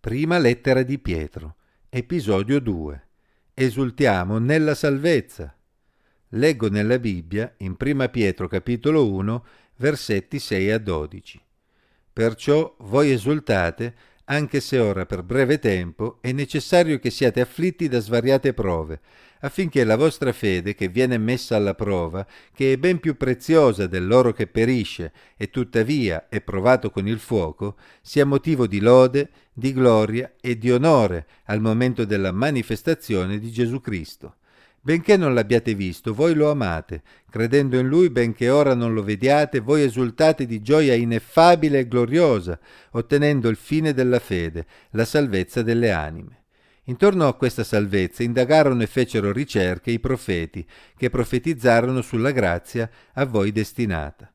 Prima lettera di Pietro, episodio 2. Esultiamo nella salvezza. Leggo nella Bibbia, in Prima Pietro capitolo 1, versetti 6 a 12. Perciò voi esultate, anche se ora per breve tempo è necessario che siate afflitti da svariate prove, affinché la vostra fede, che viene messa alla prova, che è ben più preziosa dell'oro che perisce e tuttavia è provato con il fuoco, sia motivo di lode, di gloria e di onore al momento della manifestazione di Gesù Cristo. Benché non l'abbiate visto, voi lo amate, credendo in lui, benché ora non lo vediate, voi esultate di gioia ineffabile e gloriosa, ottenendo il fine della fede, la salvezza delle anime. Intorno a questa salvezza indagarono e fecero ricerche i profeti, che profetizzarono sulla grazia a voi destinata.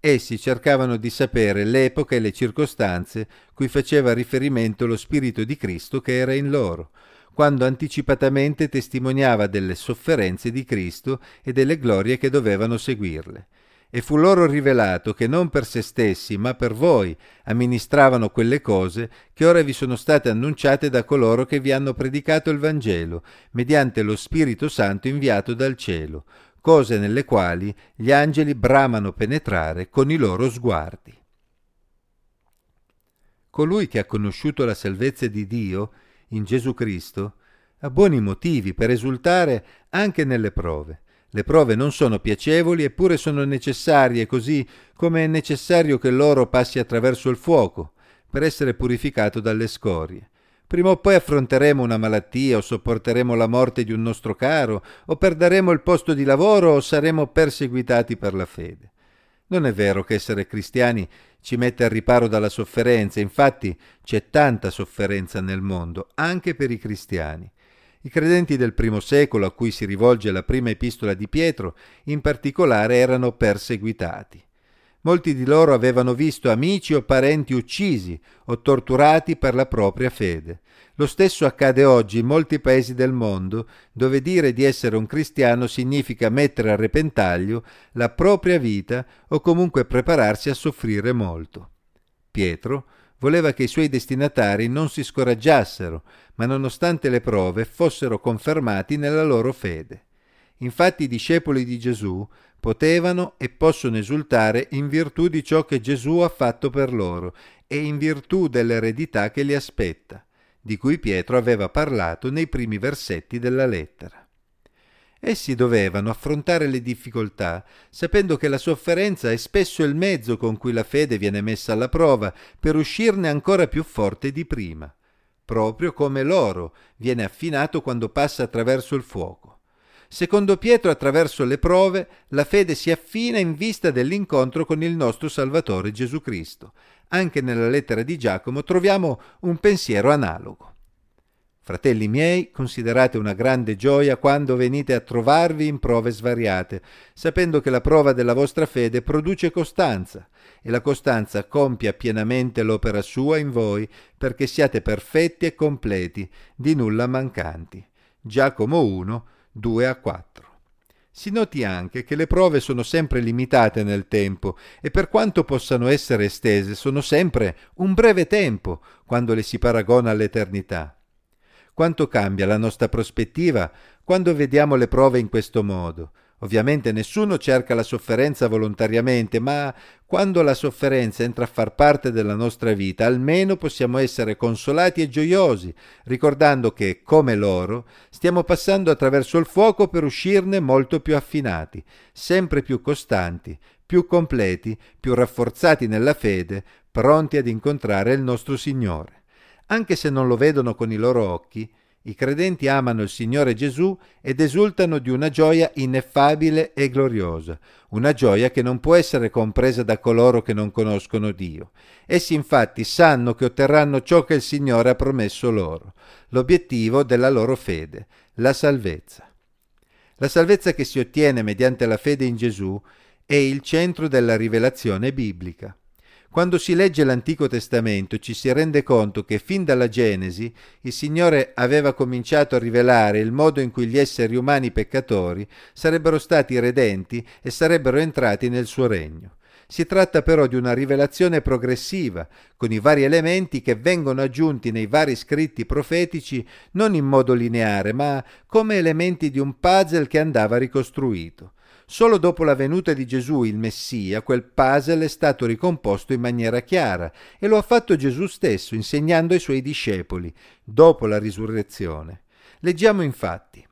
Essi cercavano di sapere l'epoca e le circostanze cui faceva riferimento lo Spirito di Cristo che era in loro, quando anticipatamente testimoniava delle sofferenze di Cristo e delle glorie che dovevano seguirle e fu loro rivelato che non per se stessi, ma per voi amministravano quelle cose che ora vi sono state annunciate da coloro che vi hanno predicato il Vangelo, mediante lo Spirito Santo inviato dal cielo, cose nelle quali gli angeli bramano penetrare con i loro sguardi. Colui che ha conosciuto la salvezza di Dio in Gesù Cristo ha buoni motivi per esultare anche nelle prove le prove non sono piacevoli eppure sono necessarie, così come è necessario che l'oro passi attraverso il fuoco per essere purificato dalle scorie. Prima o poi affronteremo una malattia o sopporteremo la morte di un nostro caro o perderemo il posto di lavoro o saremo perseguitati per la fede. Non è vero che essere cristiani ci mette al riparo dalla sofferenza, infatti c'è tanta sofferenza nel mondo, anche per i cristiani. I credenti del primo secolo a cui si rivolge la prima epistola di Pietro in particolare erano perseguitati. Molti di loro avevano visto amici o parenti uccisi o torturati per la propria fede. Lo stesso accade oggi in molti paesi del mondo, dove dire di essere un cristiano significa mettere a repentaglio la propria vita o comunque prepararsi a soffrire molto. Pietro voleva che i suoi destinatari non si scoraggiassero, ma nonostante le prove fossero confermati nella loro fede. Infatti i discepoli di Gesù potevano e possono esultare in virtù di ciò che Gesù ha fatto per loro e in virtù dell'eredità che li aspetta, di cui Pietro aveva parlato nei primi versetti della lettera. Essi dovevano affrontare le difficoltà, sapendo che la sofferenza è spesso il mezzo con cui la fede viene messa alla prova per uscirne ancora più forte di prima, proprio come l'oro viene affinato quando passa attraverso il fuoco. Secondo Pietro, attraverso le prove, la fede si affina in vista dell'incontro con il nostro Salvatore Gesù Cristo. Anche nella lettera di Giacomo troviamo un pensiero analogo. Fratelli miei, considerate una grande gioia quando venite a trovarvi in prove svariate, sapendo che la prova della vostra fede produce costanza, e la costanza compia pienamente l'opera sua in voi, perché siate perfetti e completi, di nulla mancanti. Giacomo 1, 2 a 4. Si noti anche che le prove sono sempre limitate nel tempo e per quanto possano essere estese sono sempre un breve tempo quando le si paragona all'eternità. Quanto cambia la nostra prospettiva quando vediamo le prove in questo modo. Ovviamente nessuno cerca la sofferenza volontariamente, ma quando la sofferenza entra a far parte della nostra vita, almeno possiamo essere consolati e gioiosi, ricordando che, come loro, stiamo passando attraverso il fuoco per uscirne molto più affinati, sempre più costanti, più completi, più rafforzati nella fede, pronti ad incontrare il nostro Signore. Anche se non lo vedono con i loro occhi, i credenti amano il Signore Gesù ed esultano di una gioia ineffabile e gloriosa, una gioia che non può essere compresa da coloro che non conoscono Dio. Essi infatti sanno che otterranno ciò che il Signore ha promesso loro, l'obiettivo della loro fede, la salvezza. La salvezza che si ottiene mediante la fede in Gesù è il centro della rivelazione biblica. Quando si legge l'Antico Testamento ci si rende conto che fin dalla Genesi il Signore aveva cominciato a rivelare il modo in cui gli esseri umani peccatori sarebbero stati redenti e sarebbero entrati nel suo regno. Si tratta però di una rivelazione progressiva, con i vari elementi che vengono aggiunti nei vari scritti profetici non in modo lineare, ma come elementi di un puzzle che andava ricostruito. Solo dopo la venuta di Gesù, il Messia, quel puzzle è stato ricomposto in maniera chiara e lo ha fatto Gesù stesso, insegnando ai suoi discepoli, dopo la risurrezione. Leggiamo infatti.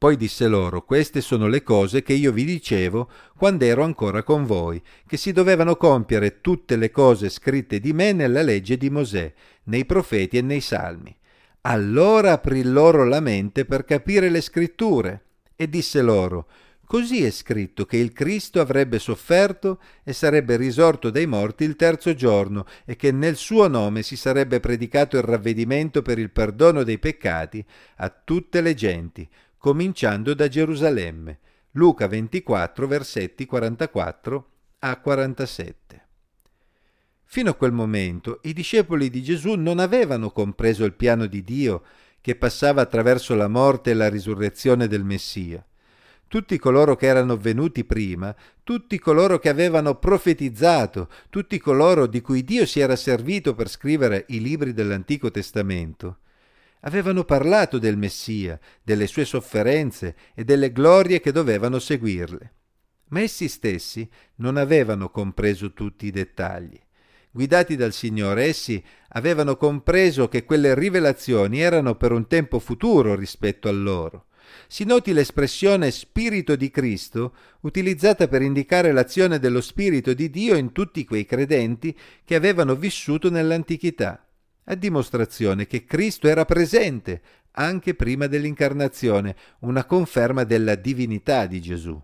Poi disse loro, queste sono le cose che io vi dicevo quando ero ancora con voi, che si dovevano compiere tutte le cose scritte di me nella legge di Mosè, nei profeti e nei salmi. Allora aprì loro la mente per capire le scritture e disse loro, Così è scritto che il Cristo avrebbe sofferto e sarebbe risorto dai morti il terzo giorno e che nel suo nome si sarebbe predicato il ravvedimento per il perdono dei peccati a tutte le genti, cominciando da Gerusalemme. Luca 24, versetti 44 a 47. Fino a quel momento i discepoli di Gesù non avevano compreso il piano di Dio che passava attraverso la morte e la risurrezione del Messia. Tutti coloro che erano venuti prima, tutti coloro che avevano profetizzato, tutti coloro di cui Dio si era servito per scrivere i libri dell'Antico Testamento, avevano parlato del Messia, delle sue sofferenze e delle glorie che dovevano seguirle. Ma essi stessi non avevano compreso tutti i dettagli. Guidati dal Signore, essi avevano compreso che quelle rivelazioni erano per un tempo futuro rispetto a loro. Si noti l'espressione Spirito di Cristo utilizzata per indicare l'azione dello Spirito di Dio in tutti quei credenti che avevano vissuto nell'antichità a dimostrazione che Cristo era presente anche prima dell'incarnazione, una conferma della divinità di Gesù.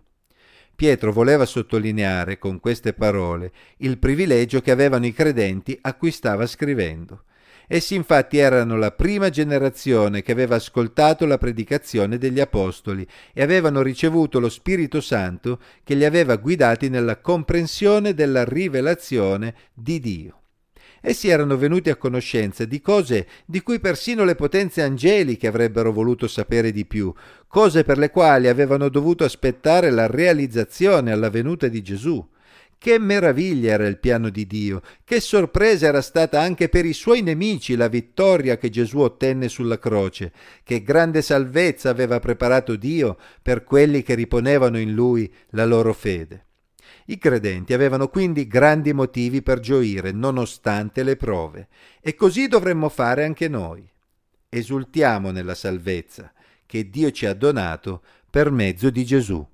Pietro voleva sottolineare con queste parole il privilegio che avevano i credenti a cui stava scrivendo. Essi infatti erano la prima generazione che aveva ascoltato la predicazione degli Apostoli e avevano ricevuto lo Spirito Santo che li aveva guidati nella comprensione della rivelazione di Dio. Essi erano venuti a conoscenza di cose di cui persino le potenze angeliche avrebbero voluto sapere di più, cose per le quali avevano dovuto aspettare la realizzazione alla venuta di Gesù. Che meraviglia era il piano di Dio, che sorpresa era stata anche per i suoi nemici la vittoria che Gesù ottenne sulla croce, che grande salvezza aveva preparato Dio per quelli che riponevano in Lui la loro fede. I credenti avevano quindi grandi motivi per gioire nonostante le prove, e così dovremmo fare anche noi. Esultiamo nella salvezza che Dio ci ha donato per mezzo di Gesù.